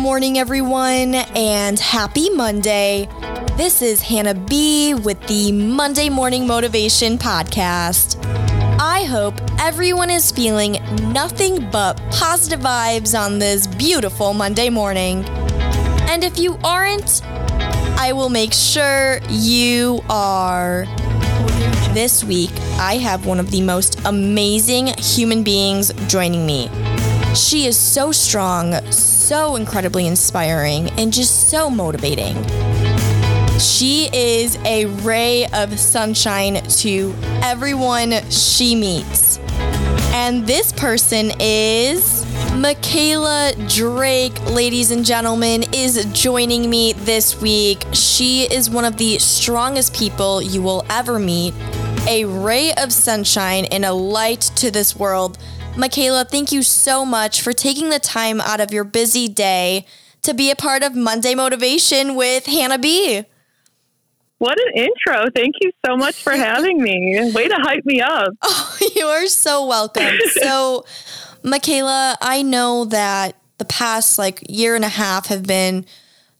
morning, everyone, and happy Monday. This is Hannah B with the Monday Morning Motivation Podcast. I hope everyone is feeling nothing but positive vibes on this beautiful Monday morning. And if you aren't, I will make sure you are. This week, I have one of the most amazing human beings joining me. She is so strong, so incredibly inspiring, and just so motivating. She is a ray of sunshine to everyone she meets. And this person is Mikayla Drake, ladies and gentlemen, is joining me this week. She is one of the strongest people you will ever meet, a ray of sunshine and a light to this world. Mikayla, thank you so much for taking the time out of your busy day to be a part of Monday Motivation with Hannah B. What an intro. Thank you so much for having me. Way to hype me up. Oh, you are so welcome. so, Mikayla, I know that the past like year and a half have been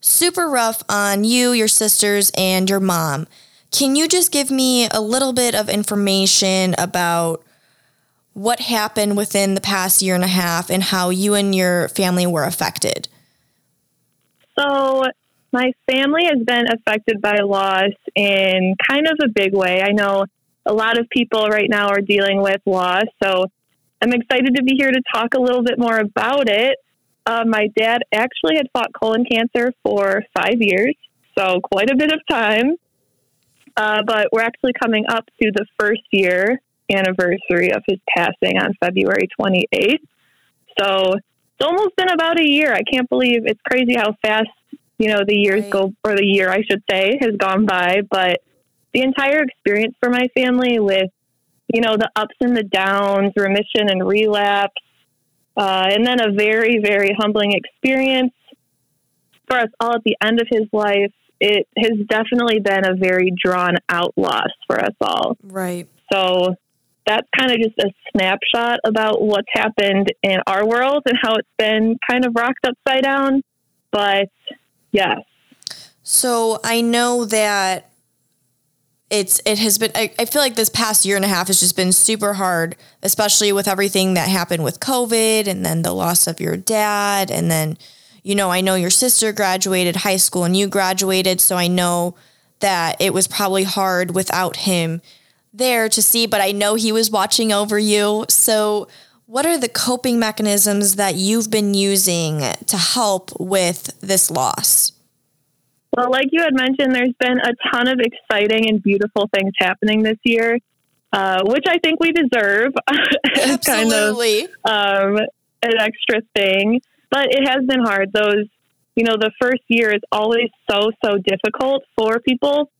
super rough on you, your sisters, and your mom. Can you just give me a little bit of information about what happened within the past year and a half and how you and your family were affected? So, my family has been affected by loss in kind of a big way. I know a lot of people right now are dealing with loss, so I'm excited to be here to talk a little bit more about it. Uh, my dad actually had fought colon cancer for five years, so quite a bit of time. Uh, but we're actually coming up to the first year anniversary of his passing on February 28th. So it's almost been about a year. I can't believe it's crazy how fast, you know, the years right. go, or the year, I should say, has gone by. But the entire experience for my family with, you know, the ups and the downs, remission and relapse, uh, and then a very, very humbling experience for us all at the end of his life. It has definitely been a very drawn out loss for us all. Right. So that's kind of just a snapshot about what's happened in our world and how it's been kind of rocked upside down. But yes. So I know that it's it has been I, I feel like this past year and a half has just been super hard, especially with everything that happened with COVID and then the loss of your dad and then you know, I know your sister graduated high school and you graduated, so I know that it was probably hard without him there to see, but I know he was watching over you. So, what are the coping mechanisms that you've been using to help with this loss? Well, like you had mentioned, there's been a ton of exciting and beautiful things happening this year, uh, which I think we deserve as kind of um, an extra thing. But it has been hard. Those, you know, the first year is always so, so difficult for people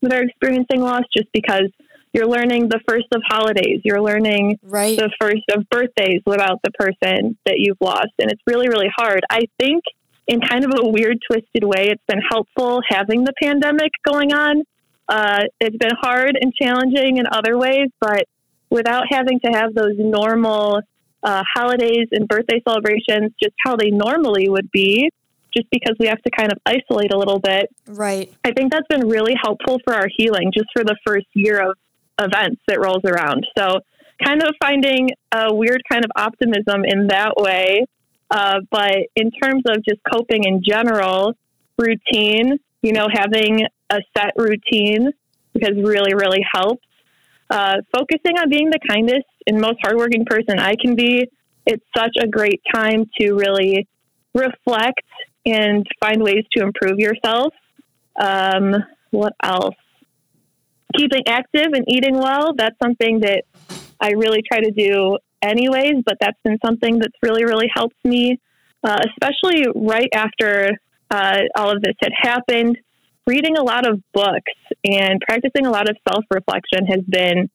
that are experiencing loss just because you're learning the first of holidays. You're learning right. the first of birthdays without the person that you've lost. And it's really, really hard. I think in kind of a weird, twisted way, it's been helpful having the pandemic going on. Uh, it's been hard and challenging in other ways, but without having to have those normal uh, holidays and birthday celebrations, just how they normally would be, just because we have to kind of isolate a little bit. Right. I think that's been really helpful for our healing just for the first year of events that rolls around. So, kind of finding a weird kind of optimism in that way. Uh, but in terms of just coping in general, routine, you know, having a set routine has really, really helped. Uh, focusing on being the kindest and most hardworking person I can be, it's such a great time to really reflect and find ways to improve yourself. Um, what else? Keeping active and eating well, that's something that I really try to do anyways, but that's been something that's really, really helped me, uh, especially right after uh, all of this had happened. Reading a lot of books and practicing a lot of self reflection has been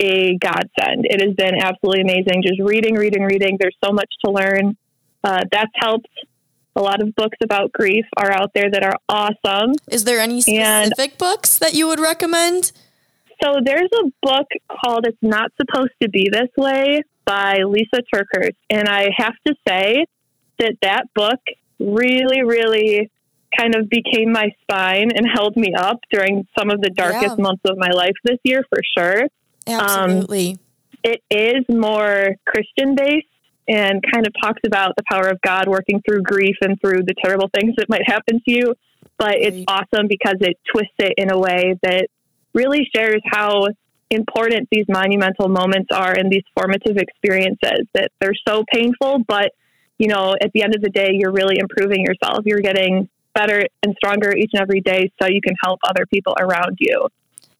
a godsend. It has been absolutely amazing. Just reading, reading, reading. There's so much to learn. Uh, that's helped. A lot of books about grief are out there that are awesome. Is there any specific and, books that you would recommend? So there's a book called It's Not Supposed to Be This Way by Lisa TerKeurst. And I have to say that that book really, really kind of became my spine and held me up during some of the darkest yeah. months of my life this year for sure. Absolutely. Um, it is more Christian based and kind of talks about the power of God working through grief and through the terrible things that might happen to you. But it's awesome because it twists it in a way that really shares how important these monumental moments are and these formative experiences that they're so painful, but you know, at the end of the day, you're really improving yourself. You're getting better and stronger each and every day so you can help other people around you.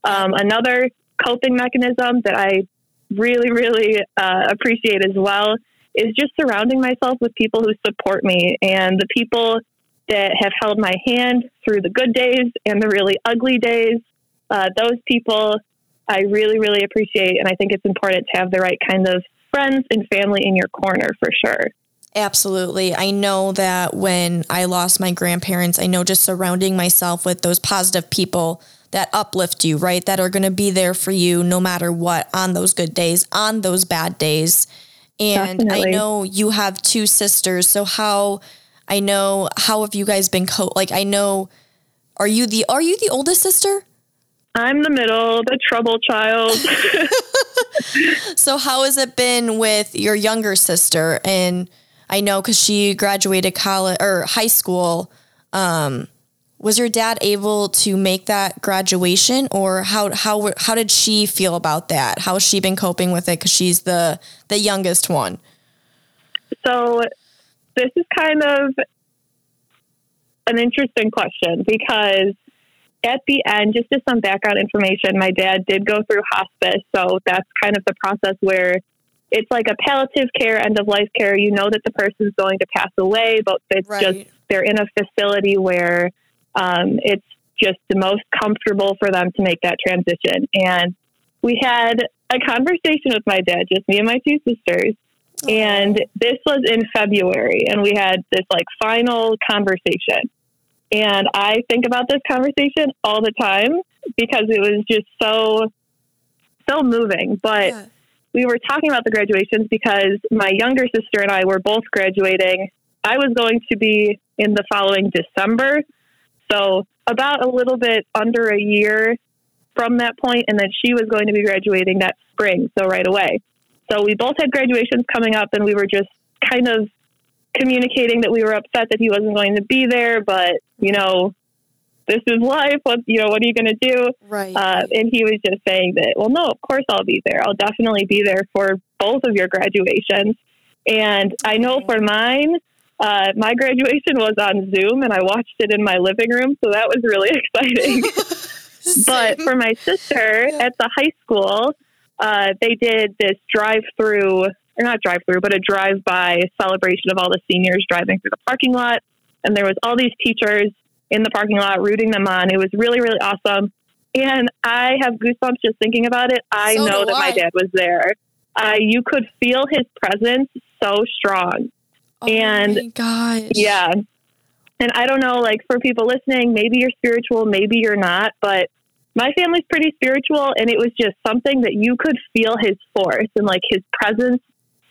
Um, another coping mechanism that I really, really uh, appreciate as well is just surrounding myself with people who support me and the people that have held my hand through the good days and the really ugly days. Uh, those people I really, really appreciate, and I think it's important to have the right kind of friends and family in your corner for sure. Absolutely. I know that when I lost my grandparents, I know just surrounding myself with those positive people that uplift you, right? That are going to be there for you no matter what on those good days, on those bad days. And Definitely. I know you have two sisters. So how I know how have you guys been co like I know are you the are you the oldest sister? I'm the middle, the trouble child. so how has it been with your younger sister and I know cuz she graduated college or high school um was your dad able to make that graduation or how how how did she feel about that? How has she been coping with it? Cuz she's the the youngest one. So this is kind of an interesting question because at the end just as some background information my dad did go through hospice. So that's kind of the process where it's like a palliative care end of life care. You know that the person's going to pass away but it's right. just they're in a facility where um, it's just the most comfortable for them to make that transition. And we had a conversation with my dad, just me and my two sisters. And this was in February, and we had this like final conversation. And I think about this conversation all the time because it was just so, so moving. But yeah. we were talking about the graduations because my younger sister and I were both graduating. I was going to be in the following December, so about a little bit under a year from that point, and then she was going to be graduating that spring, so right away. So we both had graduations coming up, and we were just kind of communicating that we were upset that he wasn't going to be there, but you know, this is life. What you know, what are you going to do? Right. Uh, and he was just saying that. Well, no, of course I'll be there. I'll definitely be there for both of your graduations. And I know for mine, uh, my graduation was on Zoom and I watched it in my living room, so that was really exciting. but for my sister yeah. at the high school, uh, they did this drive through, or not drive through, but a drive by celebration of all the seniors driving through the parking lot. And there was all these teachers in the parking lot rooting them on. It was really, really awesome. And I have goosebumps just thinking about it. I so know that I. my dad was there. Uh, you could feel his presence so strong. Oh and gosh. Yeah. And I don't know, like for people listening, maybe you're spiritual, maybe you're not, but my family's pretty spiritual and it was just something that you could feel his force and like his presence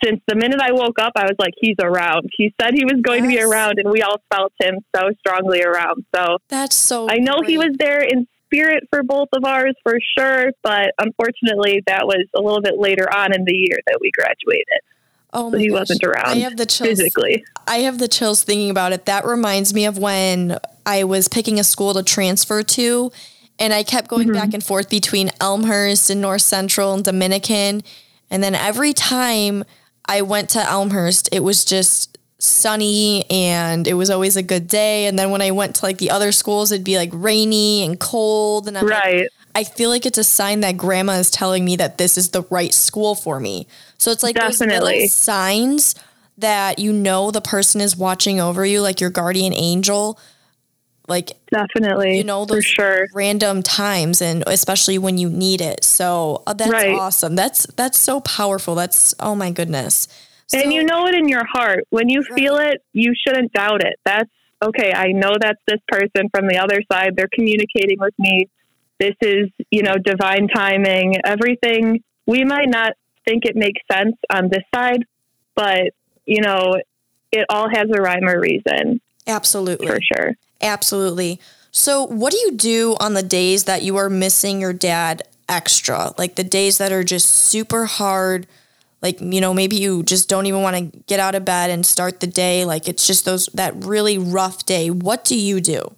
since the minute I woke up, I was like, he's around. He said he was going yes. to be around, and we all felt him so strongly around. So that's so. I know great. he was there in spirit for both of ours for sure, but unfortunately, that was a little bit later on in the year that we graduated. Oh he gosh. wasn't around. I have the chills physically. I have the chills thinking about it. That reminds me of when I was picking a school to transfer to, and I kept going mm-hmm. back and forth between Elmhurst and North Central and Dominican, and then every time I went to Elmhurst, it was just sunny and it was always a good day. And then when I went to like the other schools, it'd be like rainy and cold. And I'm right. Like, I feel like it's a sign that grandma is telling me that this is the right school for me. So it's like Definitely. signs that you know the person is watching over you, like your guardian angel. Like definitely, you know, those for sure. random times, and especially when you need it. So uh, that's right. awesome. That's that's so powerful. That's oh my goodness. So, and you know it in your heart when you right. feel it. You shouldn't doubt it. That's okay. I know that's this person from the other side. They're communicating with me. This is you know divine timing. Everything we might not think it makes sense on this side, but you know, it all has a rhyme or reason. Absolutely. For sure. Absolutely. So, what do you do on the days that you are missing your dad extra? Like the days that are just super hard, like, you know, maybe you just don't even want to get out of bed and start the day. Like it's just those that really rough day. What do you do?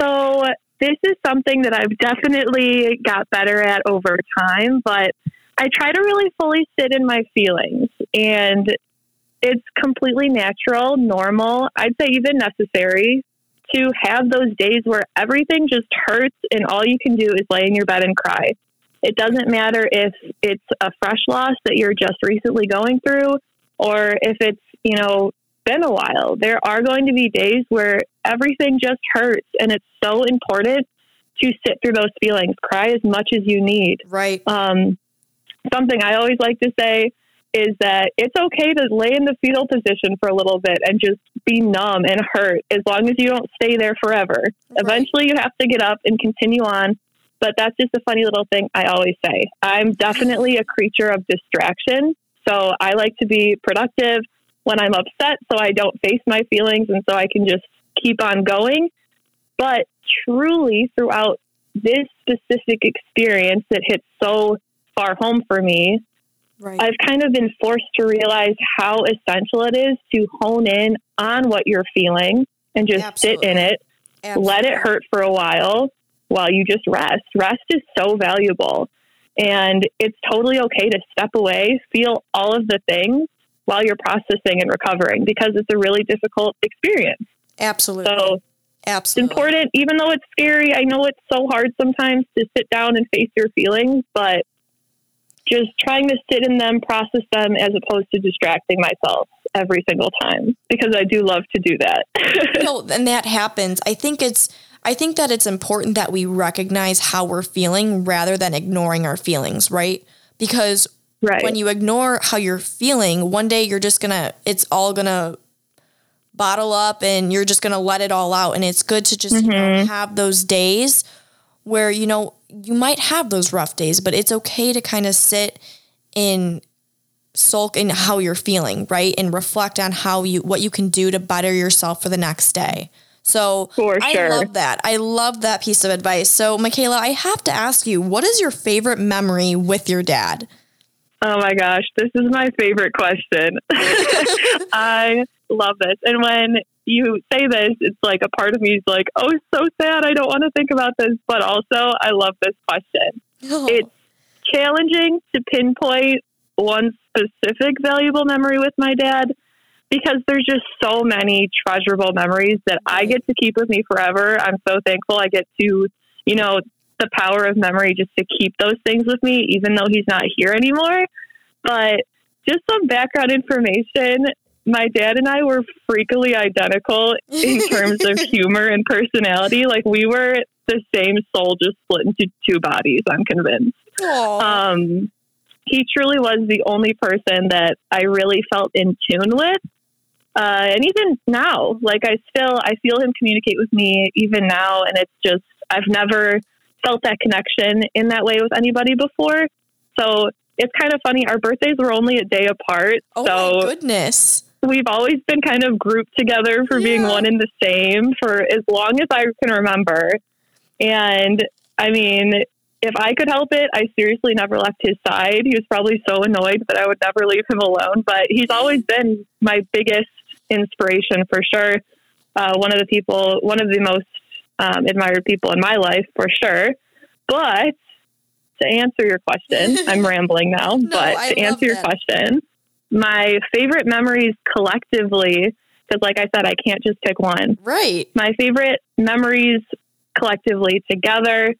So, this is something that I've definitely got better at over time, but I try to really fully sit in my feelings and it's completely natural, normal, I'd say even necessary to have those days where everything just hurts and all you can do is lay in your bed and cry. It doesn't matter if it's a fresh loss that you're just recently going through or if it's, you know, been a while. There are going to be days where everything just hurts and it's so important to sit through those feelings. Cry as much as you need. Right. Um, something I always like to say is that it's okay to lay in the fetal position for a little bit and just be numb and hurt as long as you don't stay there forever. Right. Eventually, you have to get up and continue on. But that's just a funny little thing I always say. I'm definitely a creature of distraction. So I like to be productive when I'm upset so I don't face my feelings and so I can just keep on going. But truly, throughout this specific experience that hits so far home for me, Right. I've kind of been forced to realize how essential it is to hone in on what you're feeling and just Absolutely. sit in it, Absolutely. let it hurt for a while while you just rest. Rest is so valuable. And it's totally okay to step away, feel all of the things while you're processing and recovering because it's a really difficult experience. Absolutely. So Absolutely. It's important, even though it's scary. I know it's so hard sometimes to sit down and face your feelings, but just trying to sit in them, process them, as opposed to distracting myself every single time because I do love to do that. no, and that happens. I think it's. I think that it's important that we recognize how we're feeling rather than ignoring our feelings, right? Because right. when you ignore how you're feeling, one day you're just gonna, it's all gonna bottle up and you're just gonna let it all out. And it's good to just mm-hmm. you know, mm-hmm. have those days where, you know, you might have those rough days, but it's okay to kind of sit in sulk in how you're feeling, right? And reflect on how you what you can do to better yourself for the next day. So for sure. I love that. I love that piece of advice. So Mikayla, I have to ask you, what is your favorite memory with your dad? Oh my gosh, this is my favorite question. I love this. And when you say this, it's like a part of me is like, oh, so sad. I don't want to think about this. But also, I love this question. Oh. It's challenging to pinpoint one specific valuable memory with my dad because there's just so many treasurable memories that I get to keep with me forever. I'm so thankful I get to, you know, the power of memory just to keep those things with me, even though he's not here anymore. But just some background information my dad and I were freakily identical in terms of humor and personality. Like we were the same soul, just split into two bodies. I'm convinced. Um, he truly was the only person that I really felt in tune with. Uh, and even now, like I still, I feel him communicate with me even now. And it's just, I've never felt that connection in that way with anybody before. So it's kind of funny. Our birthdays were only a day apart. Oh so my goodness we've always been kind of grouped together for yeah. being one and the same for as long as I can remember. And I mean, if I could help it, I seriously never left his side. He was probably so annoyed that I would never leave him alone, but he's always been my biggest inspiration for sure. Uh, one of the people, one of the most um, admired people in my life for sure. But to answer your question, I'm rambling now, no, but I to answer your question, my favorite memories collectively, because like I said, I can't just pick one. Right. My favorite memories collectively together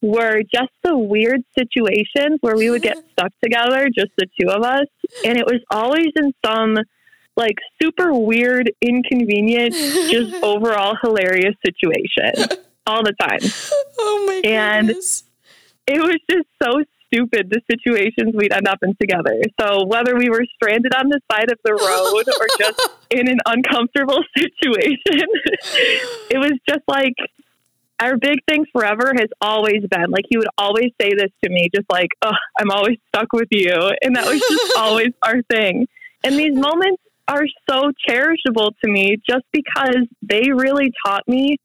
were just the weird situations where we would get stuck together, just the two of us. And it was always in some like super weird, inconvenient, just overall hilarious situation all the time. Oh my And it was just so stupid the situations we'd end up in together. So whether we were stranded on the side of the road or just in an uncomfortable situation, it was just like our big thing forever has always been like he would always say this to me, just like, "Oh, I'm always stuck with you," and that was just always our thing. And these moments are so cherishable to me just because they really taught me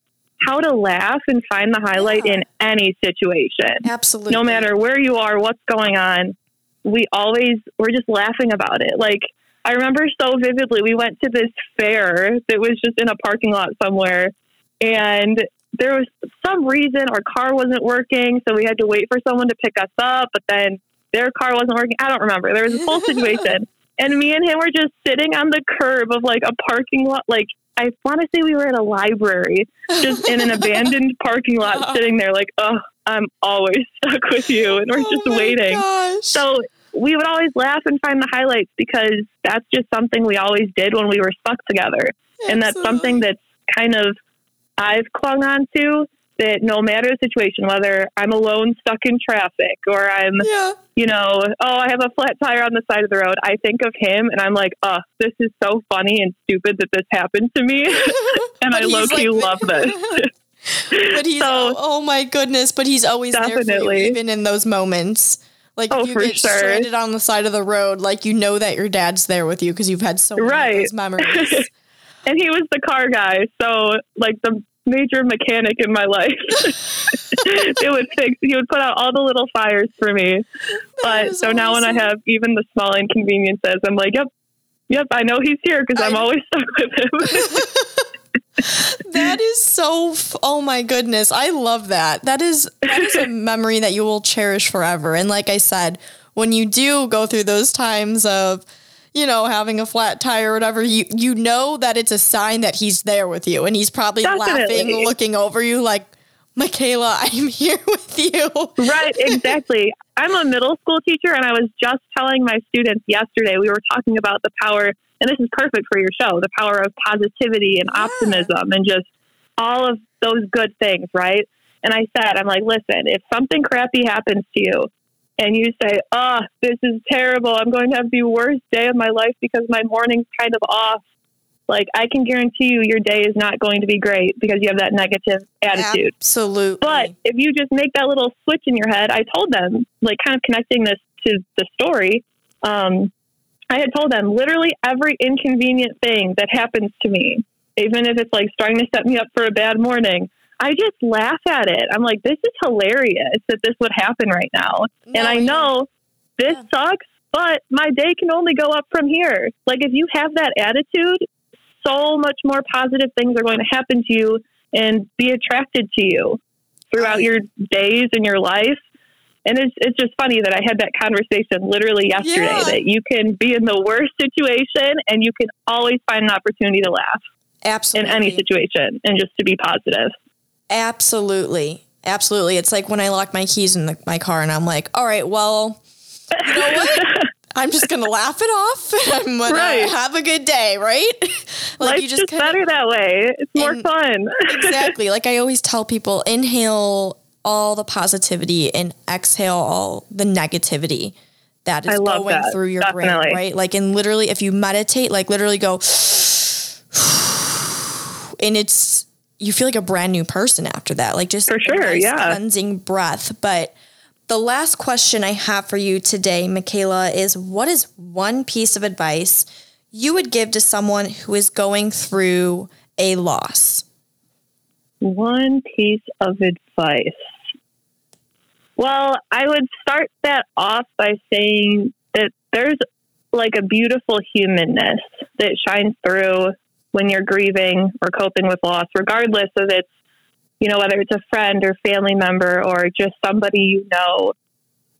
how to laugh and find the highlight Yeah. in any situation. Absolutely. No matter where you are, what's going on, we always we're just laughing about it. Like I remember so vividly, we went to this fair that was just in a parking lot somewhere, and there was some reason our car wasn't working, so we had to wait for someone to pick us up. But then their car wasn't working. I don't remember. There was a whole situation, and me and him were just sitting on the curb of like a parking lot. Like I want to say we were at a library, just in an abandoned parking lot, uh-huh. sitting there. Like, oh, I'm always stuck with you, and we're Oh just waiting. gosh. So we would always laugh and find the highlights because that's just something we always did when we were stuck together. And that's something that's kind of I've clung on to that no matter the situation, whether I'm alone stuck in traffic or I'm, Yeah. you know, oh, I have a flat tire on the side of the road, I think of him and I'm like, oh, this is so funny and stupid that this happened to me. and I low key like- love this. But he's So- oh my goodness, but he's always there for Definitely. you, even in those moments. Like Oh, if you get sure. stranded on the side of the road, like you know that your dad's there with you because you've had so many Right. memories. and he was the car guy, so like the major mechanic in my life. it would fix. He would put out all the little fires for me. But is so now when I have even the small inconveniences, I'm like, yep, yep, I know he's here because I'm always stuck with him. that is so f- oh my goodness i love that that is that is a memory that you will cherish forever and like i said when you do go through those times of you know having a flat tire or whatever you you know that it's a sign that he's there with you and he's probably laughing looking over you like mikayla i'm here with you right, exactly. I'm a middle school teacher, and I was just telling my students yesterday, we were talking about the power, and this is perfect for your show the power of positivity and Yeah. optimism and just all of those good things, right? And I said, I'm like, listen, if something crappy happens to you, and you say, oh, this is terrible. I'm going to have the worst day of my life because my morning's kind of off. Like, I can guarantee you your day is not going to be great because you have that negative attitude. absolutely But if you just make that little switch in your head, I told them, like, kind of connecting this to the story. Um, I had told them literally every inconvenient thing that happens to me, even if it's like starting to set me up for a bad morning, I just laugh at it. I'm like, this is hilarious that this would happen right now. and I No, know this Yeah. sucks, but my day can only go up from here. Like, if you have that attitude, so much more positive things are going to happen to you and be attracted to you throughout your days and your life. And it's, it's just funny that I had that conversation literally yesterday Yeah. that you can be in the worst situation and you can always find an opportunity to laugh absolutely in any situation and just to be positive. Absolutely. Absolutely. It's like when I lock my keys in the, my car and I'm like, all right, well, you know what? I'm just going to laugh it off. I'm going Right. to have a good day, right? like Life's just, kinda- better that way. It's more fun. exactly. Like I always tell people, inhale all the positivity and exhale all the negativity that is going that. through your Definitely. brain, right? Like, and literally, if you meditate, like literally go, and it's you feel like a brand new person after that. Like just For sure, nice yeah. cleansing breath. But the last question I have for you today, Mikayla, is what is one piece of advice you would give to someone who is going through a loss? One piece of advice. Well, I would start that off by saying that there's like a beautiful humanness that shines through when you're grieving or coping with loss, regardless of it's, you know, whether it's a friend or family member or just somebody you know.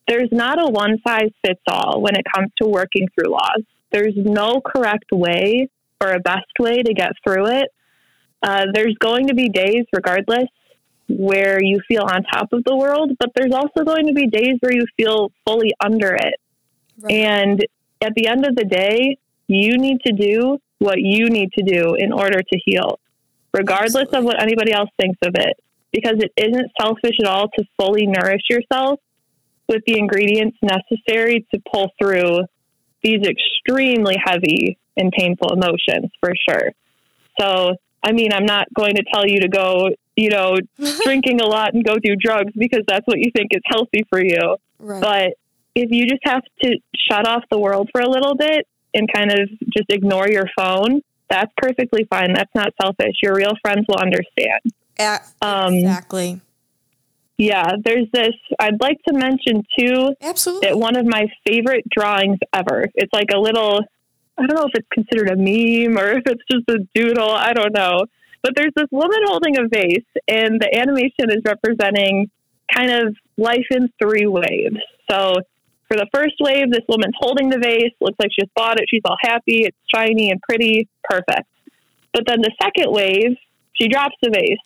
There's not a one size fits all when it comes to working through loss. There's no correct way or a best way to get through it. Uh, there's going to be days, regardless, where you feel on top of the world, but there's also going to be days where you feel fully under it. Right. And at the end of the day, you need to do what you need to do in order to heal, regardless of what anybody else thinks of it, because it isn't selfish at all to fully nourish yourself with the ingredients necessary to pull through these extremely heavy and painful emotions for sure. So, I mean, I'm not going to tell you to go, you know, drinking a lot and go do drugs because that's what you think is healthy for you. Right. But if you just have to shut off the world for a little bit and kind of just ignore your phone, that's perfectly fine. That's not selfish. Your real friends will understand. Um, exactly. Yeah, there's this. I'd like to mention too. Absolutely. That one of my favorite drawings ever. It's like a little. I don't know if it's considered a meme or if it's just a doodle. I don't know. But there's this woman holding a vase, and the animation is representing kind of life in three waves. So for the first wave, this woman's holding the vase, looks like she just bought it. She's all happy, it's shiny and pretty, perfect. But then the second wave, she drops the vase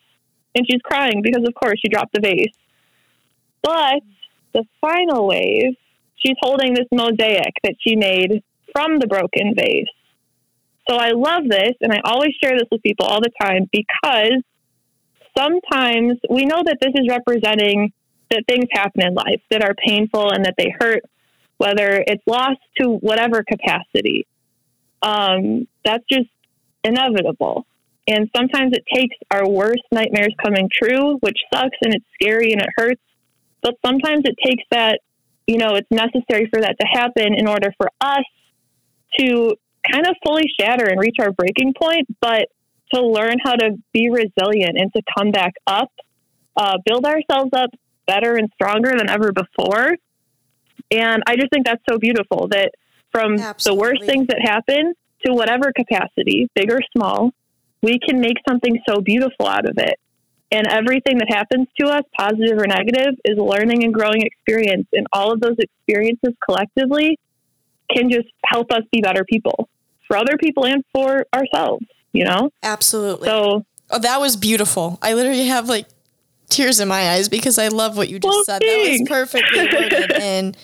and she's crying because, of course, she dropped the vase. But the final wave, she's holding this mosaic that she made from the broken vase. So I love this, and I always share this with people all the time because sometimes we know that this is representing that things happen in life that are painful and that they hurt, whether it's lost to whatever capacity. Um, that's just inevitable. And sometimes it takes our worst nightmares coming true, which sucks and it's scary and it hurts. But sometimes it takes that, you know, it's necessary for that to happen in order for us to kind of fully shatter and reach our breaking point, but to learn how to be resilient and to come back up, uh, build ourselves up better and stronger than ever before. And I just think that's so beautiful that from Absolutely. the worst things that happen to whatever capacity, big or small, we can make something so beautiful out of it. And everything that happens to us, positive or negative, is a learning and growing experience. And all of those experiences collectively can just help us be better people for other people and for ourselves, you know? Absolutely. So, oh, that was beautiful. I literally have like tears in my eyes because I love what you just well, said. Thanks. That was perfectly worded. and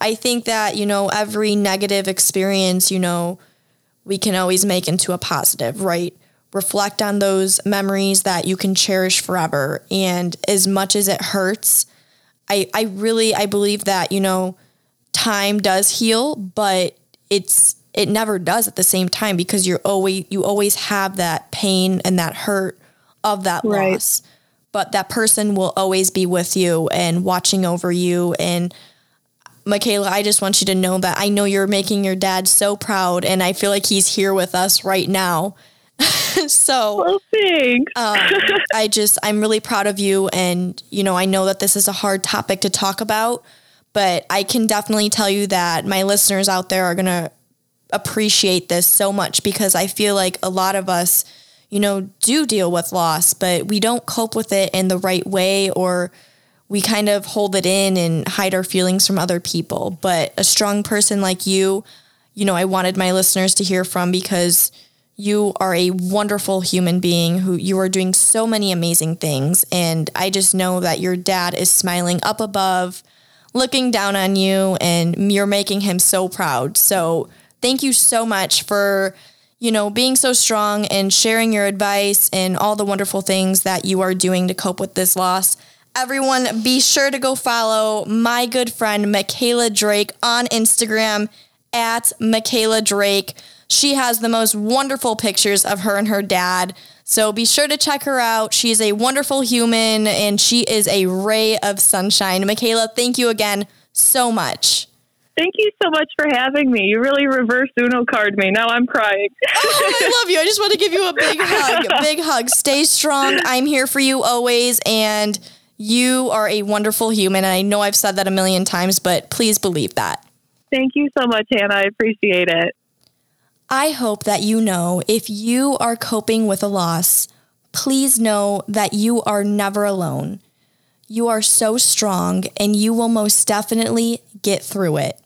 I think that, you know, every negative experience, you know, we can always make into a positive, right? reflect on those memories that you can cherish forever. And as much as it hurts, I, I really I believe that, you know, time does heal, but it's it never does at the same time because you're always you always have that pain and that hurt of that right. loss. But that person will always be with you and watching over you and Mikayla, I just want you to know that I know you're making your dad so proud and I feel like he's here with us right now so well, thanks. um, I just I'm really proud of you, and you know I know that this is a hard topic to talk about, but I can definitely tell you that my listeners out there are gonna appreciate this so much because I feel like a lot of us, you know, do deal with loss, but we don't cope with it in the right way or we kind of hold it in and hide our feelings from other people. But a strong person like you, you know, I wanted my listeners to hear from because you are a wonderful human being who you are doing so many amazing things. And I just know that your dad is smiling up above, looking down on you, and you're making him so proud. So thank you so much for, you know, being so strong and sharing your advice and all the wonderful things that you are doing to cope with this loss. Everyone, be sure to go follow my good friend, Mikayla Drake, on Instagram at Mikayla Drake. She has the most wonderful pictures of her and her dad. So be sure to check her out. She's a wonderful human and she is a ray of sunshine. Mikayla, thank you again so much. Thank you so much for having me. You really reverse Uno card me. Now I'm crying. oh, I love you. I just want to give you a big hug. Big hug. Stay strong. I'm here for you always. And you are a wonderful human. And I know I've said that a million times, but please believe that. Thank you so much, Hannah. I appreciate it. I hope that you know if you are coping with a loss, please know that you are never alone. You are so strong and you will most definitely get through it.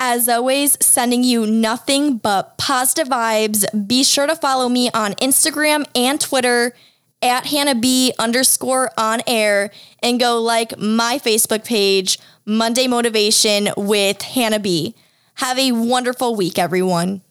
As always, sending you nothing but positive vibes. Be sure to follow me on Instagram and Twitter at Hannah B underscore on air and go like my Facebook page, Monday Motivation with Hannah B. Have a wonderful week, everyone.